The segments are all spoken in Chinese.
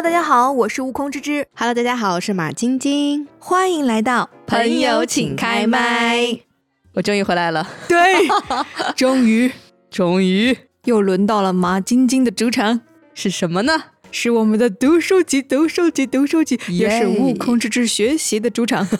Hello，大家好，我是悟空之之。Hello，大家好，我是马晶晶，欢迎来到朋友请开麦。我终于回来了，对，终于终于又轮到了马晶晶的主场，是什么呢？是我们的读书集、读书集、读书集，也是悟空之之学习的主场。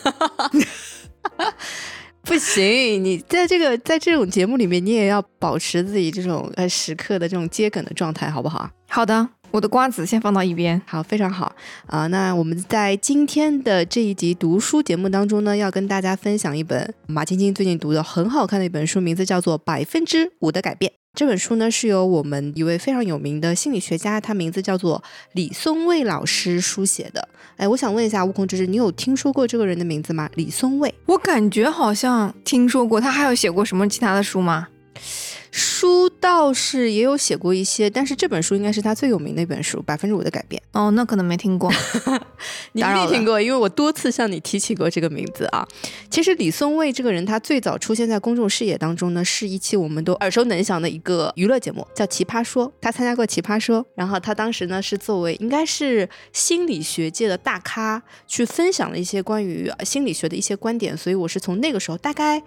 不行，你在这个在这种节目里面，你也要保持自己这种呃时刻的这种接梗的状态，好不好？好的，我的瓜子先放到一边。好，非常好啊、那我们在今天的这一集读书节目当中呢，要跟大家分享一本马晶晶最近读的很好看的一本书，名字叫做《百分之五的改变》。这本书呢是由我们一位非常有名的心理学家，他名字叫做李松蔚老师书写的。哎，我想问一下悟空之之，你有听说过这个人的名字吗？李松蔚。我感觉好像听说过，他还有写过什么其他的书吗？书倒是也有写过一些，但是这本书应该是他最有名的一本书，《百分之五的改变》。哦，那可能没听过。你打扰了必听过，因为我多次向你提起过这个名字啊。其实李松蔚这个人，他最早出现在公众视野当中呢，是一期我们都耳熟能详的一个娱乐节目，叫《奇葩说》。他参加过《奇葩说》，然后他当时呢是作为应该是心理学界的大咖，去分享了一些关于呃心理学的一些观点。所以我是从那个时候，大概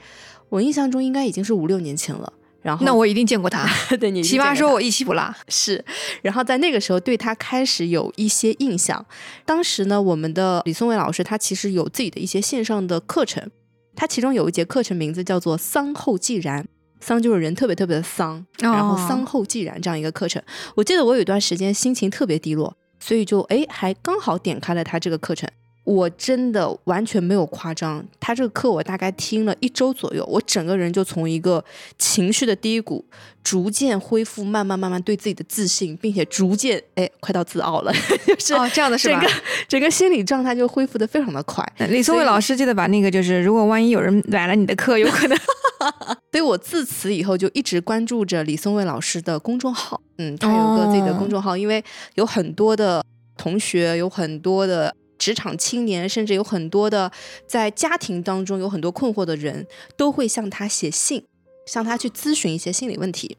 我印象中应该已经是五六年前了。然后那我一定见过他。对你 奇葩说我一起不落。是，然后在那个时候对他开始有一些印象。当时呢，我们的李松蔚老师他其实有自己的一些线上的课程，他其中有一节课程名字叫做“丧后既然”，丧就是人特别特别的丧，然后哦丧后既然这样一个课程。我记得我有一段时间心情特别低落，所以就哎还刚好点开了他这个课程。我真的完全没有夸张，他这个课我大概听了一周左右，我整个人就从一个情绪的低谷，逐渐恢复，慢慢慢慢对自己的自信，并且逐渐哎快到自傲了，就是哦，这样的是吧整个？整个心理状态就恢复的非常的快。李松蔚老师记得把那个，就是如果万一有人买了你的课，有可能 所以我自此以后就一直关注着李松蔚老师的公众号，嗯，他有个自己的公众号，因为有很多的同学，有很多的。职场青年，甚至有很多的在家庭当中有很多困惑的人，都会向他写信，向他去咨询一些心理问题。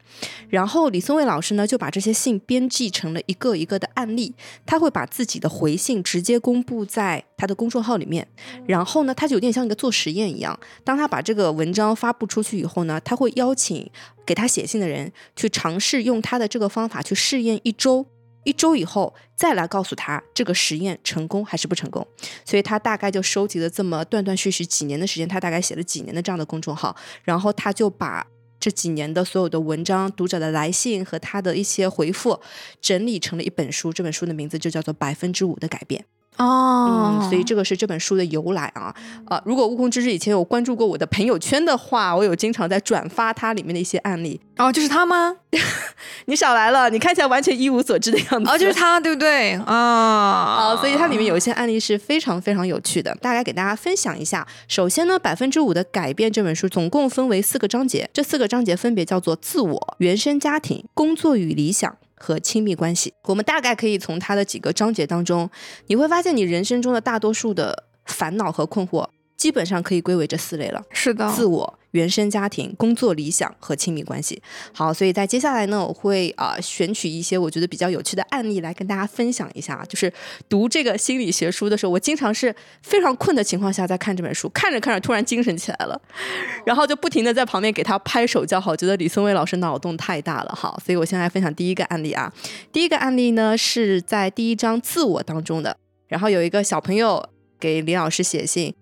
然后李松蔚老师呢，就把这些信编辑成了一个一个的案例，他会把自己的回信直接公布在他的公众号里面。然后呢，他就有点像一个做实验一样，当他把这个文章发布出去以后呢，他会邀请给他写信的人去尝试用他的这个方法去试验一周。一周以后再来告诉他这个实验成功还是不成功，所以他大概就收集了这么断断续续几年的时间，他大概写了几年的这样的公众号，然后他就把这几年的所有的文章、读者的来信和他的一些回复整理成了一本书，这本书的名字就叫做《百分之五的改变》。哦嗯，所以这个是这本书的由来啊。啊，如果悟空之之以前有关注过我的朋友圈的话，我有经常在转发它里面的一些案例。哦，就是他吗？你少来了，你看起来完全一无所知的样子。哦，就是他，对不对？啊啊，所以它里面有一些案例是非常非常有趣的，大概给大家分享一下。首先呢，百分之五的改变这本书总共分为四个章节，这四个章节分别叫做自我、原生家庭、工作与理想。和亲密关系，我们大概可以从它的几个章节当中，你会发现你人生中的大多数的烦恼和困惑，基本上可以归为这四类了。是的，自我、原生家庭、工作理想和亲密关系。好，所以在接下来呢，我会啊、呃选取一些我觉得比较有趣的案例来跟大家分享一下。就是读这个心理学书的时候，我经常是非常困的情况下在看这本书，看着看着突然精神起来了，然后就不停的在旁边给他拍手叫好，觉得李松蔚老师脑洞太大了好。所以我现在分享第一个案例啊，第一个案例呢是在第一章自我当中的，然后有一个小朋友给李老师写信。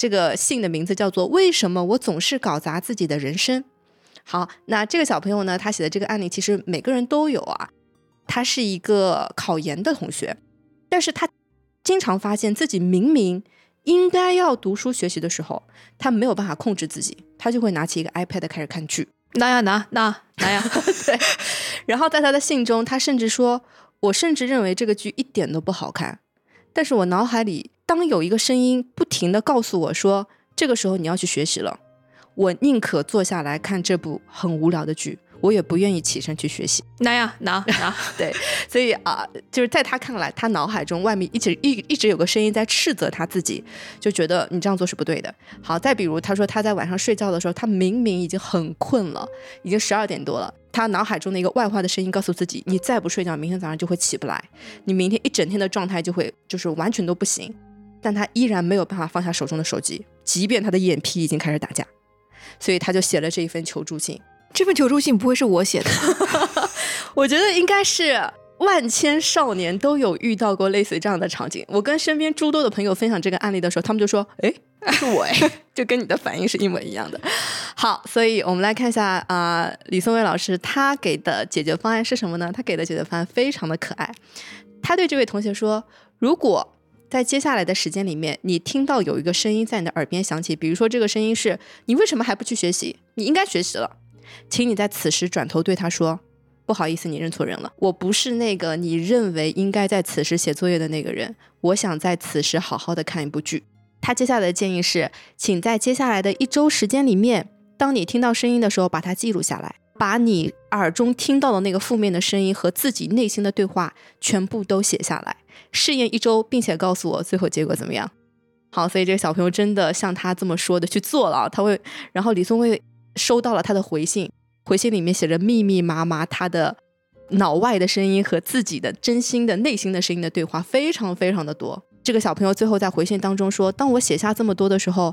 这个信的名字叫做“为什么我总是搞砸自己的人生”。好，那这个小朋友呢，他写的这个案例其实每个人都有啊。他是一个考研的同学，但是他经常发现自己明明应该要读书学习的时候，他没有办法控制自己，他就会拿起一个 iPad 开始看剧。拿呀拿拿拿呀，对，然后在他的信中，他甚至说：“我甚至认为这个剧一点都不好看，但是我脑海里当有一个声音不停的告诉我说，这个时候你要去学习了，我宁可坐下来看这部很无聊的剧，我也不愿意起身去学习。拿呀拿 拿，对，所以啊、就是在他看来，他脑海中外面一直一一直有个声音在斥责他自己，就觉得你这样做是不对的。好，再比如他说他在晚上睡觉的时候，他明明已经很困了，已经十二点多了，他脑海中的一个外化的声音告诉自己：你再不睡觉，明天早上就会起不来，你明天一整天的状态就会就是完全都不行。但他依然没有办法放下手中的手机，即便他的眼皮已经开始打架，所以他就写了这一份求助信。这份求助信不会是我写的？我觉得应该是万千少年都有遇到过类似这样的场景。我跟身边诸多的朋友分享这个案例的时候，他们就说：“哎，是我哎，就跟你的反应是一模一样的。”好，所以我们来看一下啊，李松蔚老师他给的解决方案是什么呢？他给的解决方案非常的可爱。他对这位同学说：“如果在接下来的时间里面，你听到有一个声音在你的耳边响起，比如说这个声音是你为什么还不去学习？你应该学习了，请你在此时转头对他说：不好意思，你认错人了，我不是那个你认为应该在此时写作业的那个人。我想在此时好好的看一部剧。他接下来的建议是，请在接下来的一周时间里面，当你听到声音的时候，把它记录下来，把你耳中听到的那个负面的声音和自己内心的对话全部都写下来。试验一周，并且告诉我最后结果怎么样。好，所以这个小朋友真的像他这么说的去做了。他会，然后李松蔚收到了他的回信，回信里面写着密密麻麻他的脑外的声音和自己的真心的内心的声音的对话，非常非常的多。这个小朋友最后在回信当中说：“当我写下这么多的时候，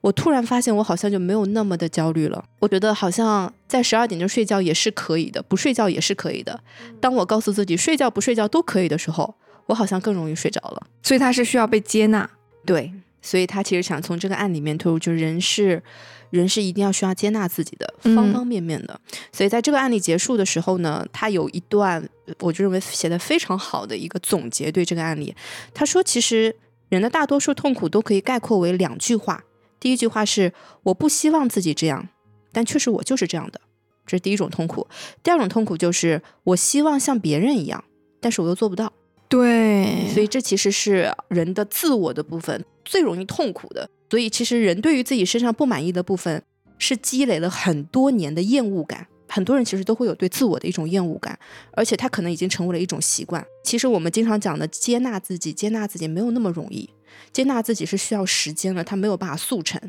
我突然发现我好像就没有那么的焦虑了。我觉得好像在十二点钟睡觉也是可以的，不睡觉也是可以的。当我告诉自己睡觉不睡觉都可以的时候。”我好像更容易睡着了，所以他是需要被接纳，对，所以他其实想从这个案里面推入，就是人是人是一定要需要接纳自己的方方面面的。所以在这个案例结束的时候呢，他有一段我就认为写的非常好的一个总结，对这个案例，他说其实人的大多数痛苦都可以概括为两句话，第一句话是我不希望自己这样，但确实我就是这样的，这是第一种痛苦；第二种痛苦就是我希望像别人一样，但是我又做不到。对，所以这其实是人的自我的部分最容易痛苦的。所以其实人对于自己身上不满意的部分，是积累了很多年的厌恶感。很多人其实都会有对自我的一种厌恶感，而且他可能已经成为了一种习惯。其实我们经常讲的接纳自己，接纳自己没有那么容易，接纳自己是需要时间的，他没有办法速成。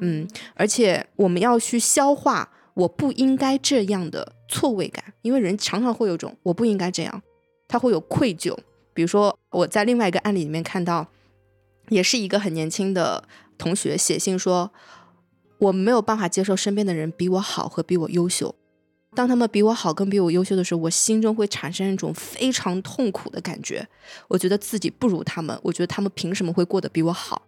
嗯，而且我们要去消化我不应该这样的错位感，因为人常常会有种我不应该这样，他会有愧疚。比如说，我在另外一个案例里面看到，也是一个很年轻的同学写信说，我没有办法接受身边的人比我好和比我优秀。当他们比我好跟比我优秀的时候，我心中会产生一种非常痛苦的感觉。我觉得自己不如他们，我觉得他们凭什么会过得比我好？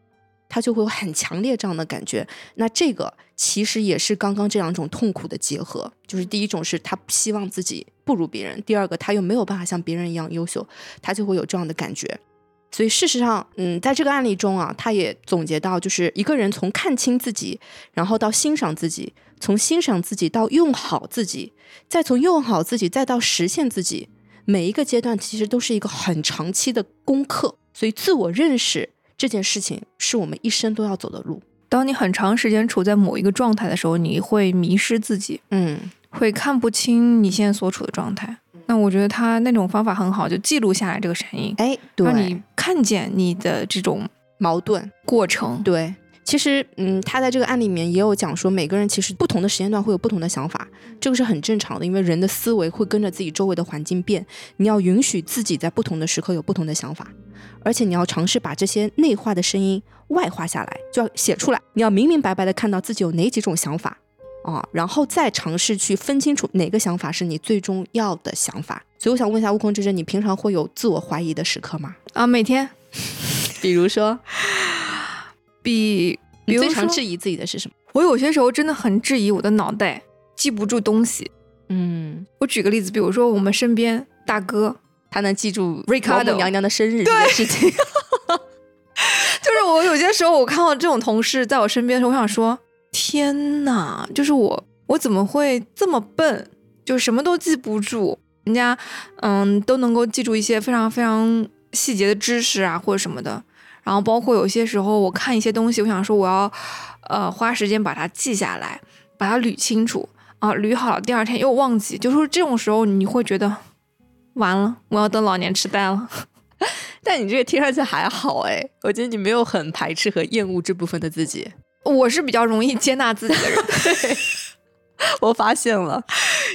他就会有很强烈这样的感觉。那这个其实也是刚刚这两种痛苦的结合，就是第一种是他希望自己不如别人，第二个他又没有办法像别人一样优秀，他就会有这样的感觉。所以事实上，嗯，在这个案例中啊，他也总结到，就是一个人从看清自己，然后到欣赏自己，从欣赏自己到用好自己，再从用好自己再到实现自己，每一个阶段其实都是一个很长期的功课。所以自我认识。这件事情是我们一生都要走的路。当你很长时间处在某一个状态的时候，你会迷失自己，嗯，会看不清你现在所处的状态。那我觉得他那种方法很好，就记录下来这个声音，哎，让你看见你的这种矛盾过程。对，其实，嗯，他在这个案里面也有讲说，每个人其实不同的时间段会有不同的想法，这个是很正常的，因为人的思维会跟着自己周围的环境变。你要允许自己在不同的时刻有不同的想法。而且你要尝试把这些内化的声音外化下来，就要写出来。你要明明白白的看到自己有哪几种想法啊，然后再尝试去分清楚哪个想法是你最重要的想法。所以我想问一下悟空之真，你平常会有自我怀疑的时刻吗？啊，每天。比如说，比你最常质疑自己的是什么？我有些时候真的很质疑我的脑袋记不住东西。嗯，我举个例子，比如说我们身边大哥。他能记住瑞卡的娘娘的生日这件事情，就是我有些时候我看到这种同事在我身边的时候，我想说：天哪！就是我，我怎么会这么笨？就什么都记不住。人家嗯都能够记住一些非常非常细节的知识啊，或者什么的。然后包括有些时候我看一些东西，我想说我要呃花时间把它记下来，把它捋清楚啊，捋好了第二天又忘记。就是这种时候你会觉得。完了，我要得老年痴呆了。但你这个听上去还好哎，我觉得你没有很排斥和厌恶这部分的自己。我是比较容易接纳自己的人，我发现了，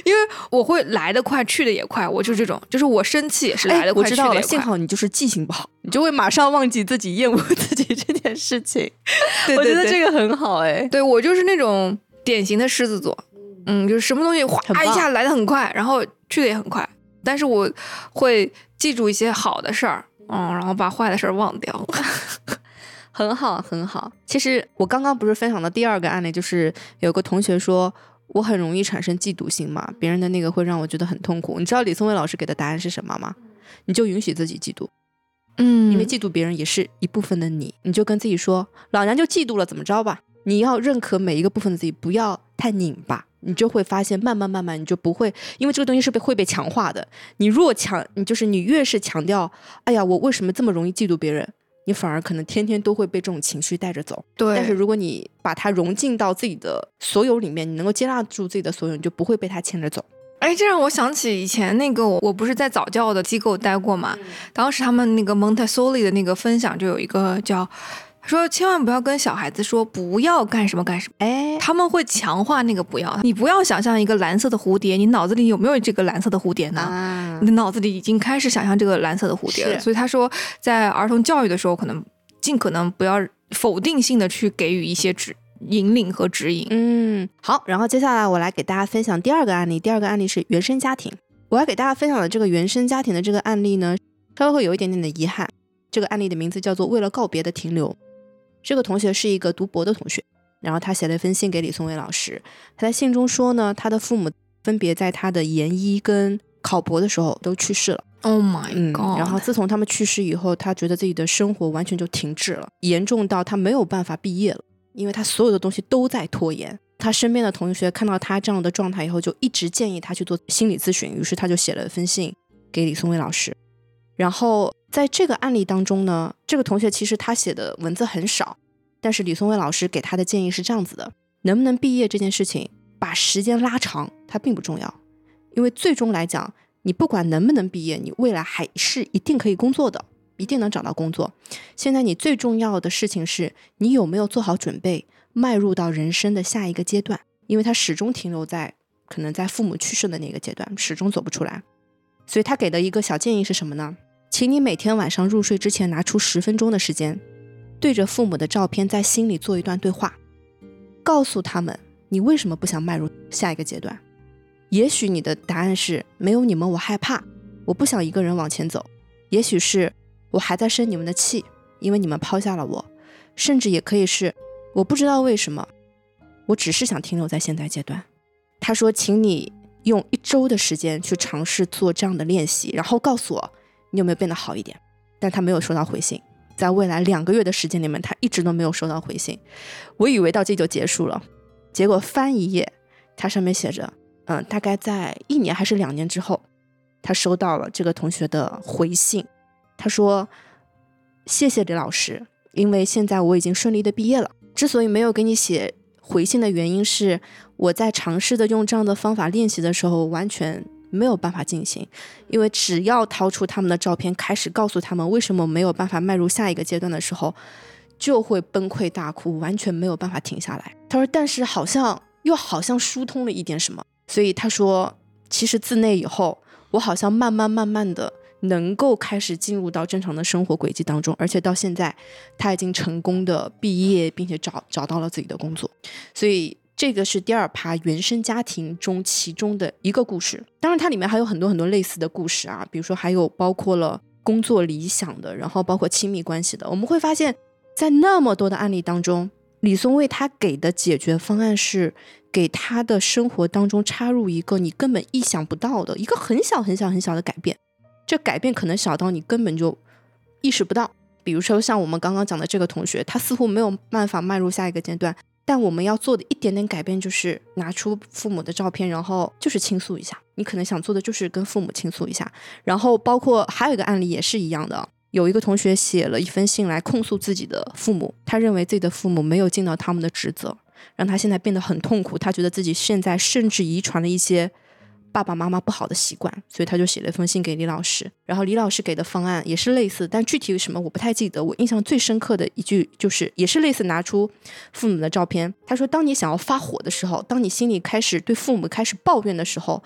因为我会来得快，去的也快，我就这种，就是我生气也是来得快，我知道了。幸好你就是记性不好，你就会马上忘记自己厌恶自己这件事情。对我觉得这个很好哎。对我就是那种典型的狮子座，嗯，就是什么东西哗一下来的很快，然后去的也很快，但是我会记住一些好的事儿，嗯，然后把坏的事儿忘掉。很好，很好。其实我刚刚不是分享的第二个案例，就是有个同学说我很容易产生嫉妒心嘛，别人的那个会让我觉得很痛苦。你知道李松蔚老师给的答案是什么吗？你就允许自己嫉妒，嗯，因为嫉妒别人也是一部分的你。你就跟自己说，老娘就嫉妒了，怎么着吧？你要认可每一个部分的自己，不要太拧巴，你就会发现慢慢慢慢，你就不会，因为这个东西是被会被强化的。你若强，你就是你越是强调，哎呀，我为什么这么容易嫉妒别人？你反而可能天天都会被这种情绪带着走。对。但是如果你把它融进到自己的所有里面，你能够接纳住自己的所有，你就不会被它牵着走。哎，这让我想起以前那个我，我不是在早教的机构待过嘛？当时他们那个蒙台梭利的那个分享就有一个叫。说千万不要跟小孩子说不要干什么干什么，哎，他们会强化那个不要。你不要想象一个蓝色的蝴蝶，你脑子里有没有这个蓝色的蝴蝶呢？你的脑子里已经开始想象这个蓝色的蝴蝶了。所以他说，在儿童教育的时候，可能尽可能不要否定性的去给予一些指引领和指引。嗯，好。然后接下来我来给大家分享第二个案例。第二个案例是原生家庭。我要给大家分享的这个原生家庭的这个案例呢，稍微会有一点点的遗憾。这个案例的名字叫做《为了告别的停留》。这个同学是一个读博的同学，然后他写了一封信给李松蔚老师。他在信中说呢，他的父母分别在他的研一跟考博的时候都去世了。Oh my god！然后自从他们去世以后，他觉得自己的生活完全就停滞了，严重到他没有办法毕业了，因为他所有的东西都在拖延。他身边的同学看到他这样的状态以后，就一直建议他去做心理咨询。于是他就写了一封信给李松蔚老师，然后。在这个案例当中呢，这个同学其实他写的文字很少，但是李松蔚老师给他的建议是这样子的：能不能毕业这件事情，把时间拉长，它并不重要，因为最终来讲，你不管能不能毕业，你未来还是一定可以工作的，一定能找到工作。现在你最重要的事情是你有没有做好准备，迈入到人生的下一个阶段，因为他始终停留在可能在父母去世的那个阶段，始终走不出来。所以他给的一个小建议是什么呢？请你每天晚上入睡之前拿出十分钟的时间，对着父母的照片在心里做一段对话，告诉他们你为什么不想迈入下一个阶段。也许你的答案是没有你们我害怕，我不想一个人往前走。也许是我还在生你们的气，因为你们抛下了我。甚至也可以是我不知道为什么，我只是想停留在现在阶段。他说，请你用一周的时间去尝试做这样的练习，然后告诉我。你有没有变得好一点？但他没有收到回信，在未来两个月的时间里面，他一直都没有收到回信。我以为到这就结束了，结果翻一页，它上面写着，嗯，大概在一年还是两年之后，他收到了这个同学的回信。他说：“谢谢李老师，因为现在我已经顺利的毕业了。之所以没有给你写回信的原因是，我在尝试的用这样的方法练习的时候，完全。”没有办法进行，因为只要掏出他们的照片，开始告诉他们为什么没有办法迈入下一个阶段的时候，就会崩溃大哭，完全没有办法停下来。他说：“但是好像又好像疏通了一点什么。”所以他说：“其实自那以后，我好像慢慢慢慢的能够开始进入到正常的生活轨迹当中，而且到现在他已经成功的毕业，并且找找到了自己的工作。所以。”这个是第二趴原生家庭中其中的一个故事，当然它里面还有很多很多类似的故事啊，比如说还有包括了工作理想的，然后包括亲密关系的。我们会发现，在那么多的案例当中，李松蔚他给的解决方案是给他的生活当中插入一个你根本意想不到的一个很小很小很小的改变，这改变可能小到你根本就意识不到。比如说像我们刚刚讲的这个同学，他似乎没有办法迈入下一个阶段。但我们要做的一点点改变，就是拿出父母的照片，然后就是倾诉一下。你可能想做的就是跟父母倾诉一下。然后包括还有一个案例也是一样的，有一个同学写了一封信来控诉自己的父母，他认为自己的父母没有尽到他们的职责，让他现在变得很痛苦。他觉得自己现在甚至遗传了一些爸爸妈妈不好的习惯，所以他就写了一封信给李老师。然后李老师给的方案也是类似，但具体什么我不太记得。我印象最深刻的一句就是，也是类似拿出父母的照片。他说：“当你想要发火的时候，当你心里开始对父母开始抱怨的时候，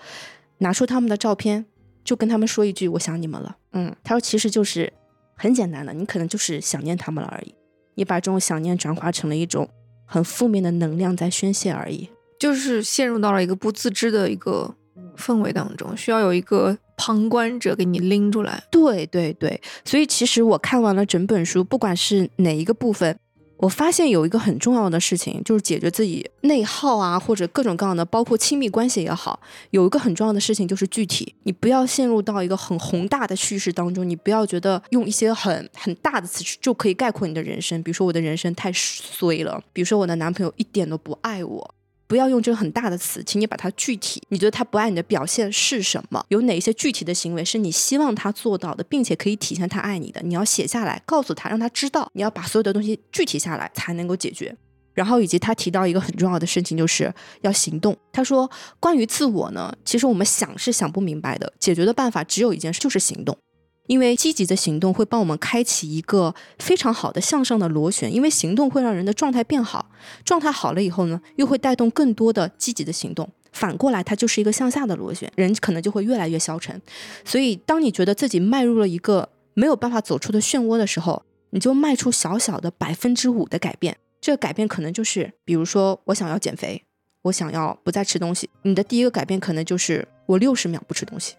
拿出他们的照片，就跟他们说一句‘我想你们了’。”嗯，他说其实就是很简单的，你可能就是想念他们了而已。你把这种想念转化成了一种很负面的能量在宣泄而已。就是陷入到了一个不自知的一个氛围当中，需要有一个旁观者给你拎出来。对对对，所以其实我看完了整本书，不管是哪一个部分。我发现有一个很重要的事情，就是解决自己内耗啊，或者各种各样的，包括亲密关系也好，有一个很重要的事情就是具体。你不要陷入到一个很宏大的叙事当中，你不要觉得用一些很很大的词就可以概括你的人生。比如说我的人生太衰了，比如说我的男朋友一点都不爱我。不要用这个很大的词，请你把它具体。你觉得他不爱你的表现是什么？有哪些具体的行为是你希望他做到的，并且可以体现他爱你的？你要写下来，告诉他，让他知道。你要把所有的东西具体下来，才能够解决。然后以及他提到一个很重要的事情，就是要行动。他说，关于自我呢，其实我们想是想不明白的，解决的办法只有一件事，就是行动。因为积极的行动会帮我们开启一个非常好的向上的螺旋，因为行动会让人的状态变好，状态好了以后呢，又会带动更多的积极的行动，反过来它就是一个向下的螺旋，人可能就会越来越消沉。所以，当你觉得自己迈入了一个没有办法走出的漩涡的时候，你就迈出小小的百分之五的改变，这个改变可能就是，比如说我想要减肥，我想要不再吃东西，你的第一个改变可能就是我六十秒不吃东西。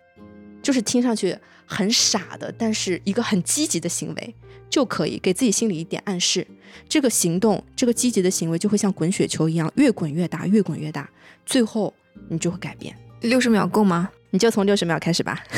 就是听上去很傻的，但是一个很积极的行为就可以给自己心里一点暗示。这个行动，这个积极的行为就会像滚雪球一样，越滚越大，越滚越大，最后你就会改变。六十秒够吗？你就从六十秒开始吧。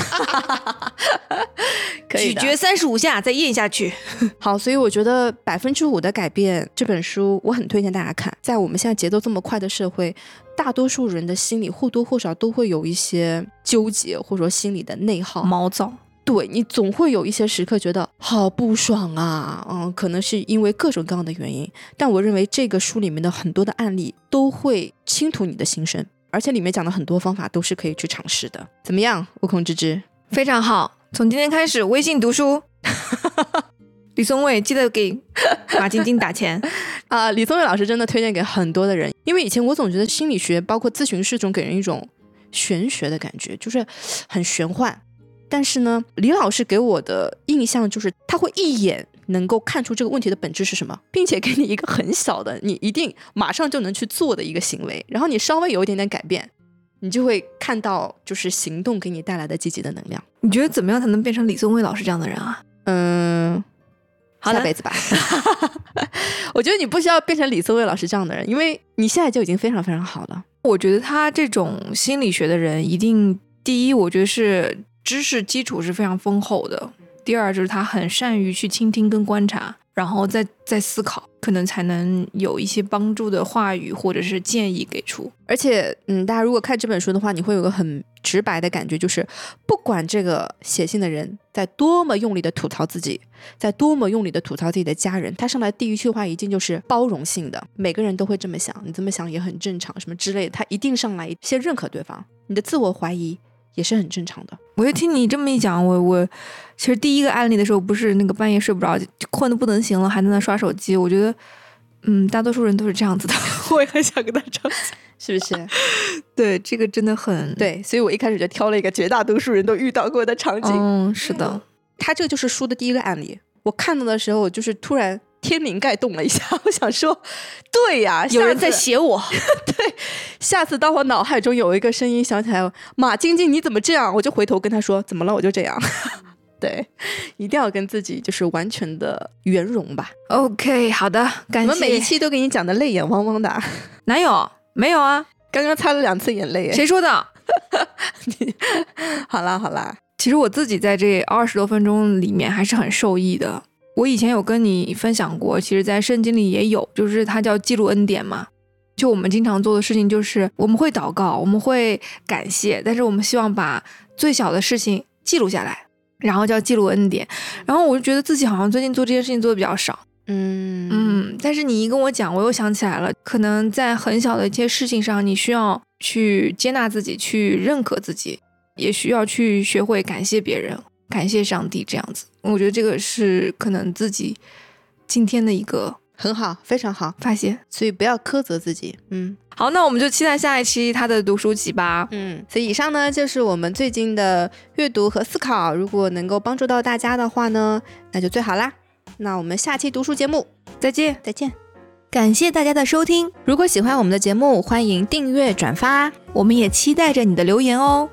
可以咀嚼三十五下，再咽下去。好，所以我觉得百分之五的改变这本书，我很推荐大家看。在我们现在节奏这么快的社会，大多数人的心里或多或少都会有一些纠结，或者说心里的内耗、毛躁。对你总会有一些时刻觉得好不爽啊，嗯，可能是因为各种各样的原因。但我认为这个书里面的很多的案例都会倾吐你的心声，而且里面讲的很多方法都是可以去尝试的。怎么样，悟空之之？非常好。从今天开始，微信读书。李松蔚，记得给马晶晶打钱 啊！李松蔚老师真的推荐给很多的人，因为以前我总觉得心理学，包括咨询师，总给人一种玄学的感觉，就是很玄幻。但是呢，李老师给我的印象就是，他会一眼能够看出这个问题的本质是什么，并且给你一个很小的，你一定马上就能去做的一个行为，然后你稍微有一点点改变。你就会看到，就是行动给你带来的积极的能量。你觉得怎么样才能变成李宗伟老师这样的人啊？嗯，下辈子吧。我觉得你不需要变成李宗伟老师这样的人，因为你现在就已经非常非常好了。我觉得他这种心理学的人，一定第一，我觉得是知识基础是非常丰厚的；第二，就是他很善于去倾听跟观察。然后再再思考，可能才能有一些帮助的话语或者是建议给出。而且，嗯，大家如果看这本书的话，你会有个很直白的感觉，就是不管这个写信的人在多么用力的吐槽自己，在多么用力的吐槽自己的家人，他上来第一句话一定就是包容性的，每个人都会这么想，你这么想也很正常，什么之类的，他一定上来先认可对方，你的自我怀疑。也是很正常的。我就听你这么一讲，我我其实第一个案例的时候，不是那个半夜睡不着，困的不能行了，还在那刷手机。我觉得，嗯，大多数人都是这样子的。我也很想跟他吵架，是不是？对，这个真的很对。所以我一开始就挑了一个绝大多数人都遇到过的场景。嗯，是的，他这个就是书的第一个案例。我看到的时候，就是突然。天灵盖动了一下，我想说，对呀，有人在写我。对，下次当我脑海中有一个声音响起来，马晶晶你怎么这样？我就回头跟他说，怎么了？我就这样。对，一定要跟自己就是完全的圆融吧。OK，好的，感谢。我们每一期都给你讲的泪眼汪汪的，哪有？没有啊，刚刚擦了两次眼泪。谁说的？好啦好啦，其实我自己在这二十多分钟里面还是很受益的。我以前有跟你分享过，其实，在圣经里也有，就是它叫记录恩典嘛。就我们经常做的事情，就是我们会祷告，我们会感谢，但是我们希望把最小的事情记录下来，然后叫记录恩典。然后我就觉得自己好像最近做这件事情做的比较少，嗯嗯。但是你一跟我讲，我又想起来了，可能在很小的一些事情上，你需要去接纳自己，去认可自己，也需要去学会感谢别人，感谢上帝，这样子。我觉得这个是可能自己今天的一个很好，非常好发现。所以不要苛责自己。嗯，好，那我们就期待下一期他的读书集吧。嗯，所以以上呢就是我们最近的阅读和思考。如果能够帮助到大家的话呢，那就最好啦。那我们下期读书节目再见，再见。感谢大家的收听。如果喜欢我们的节目，欢迎订阅转发，我们也期待着你的留言哦。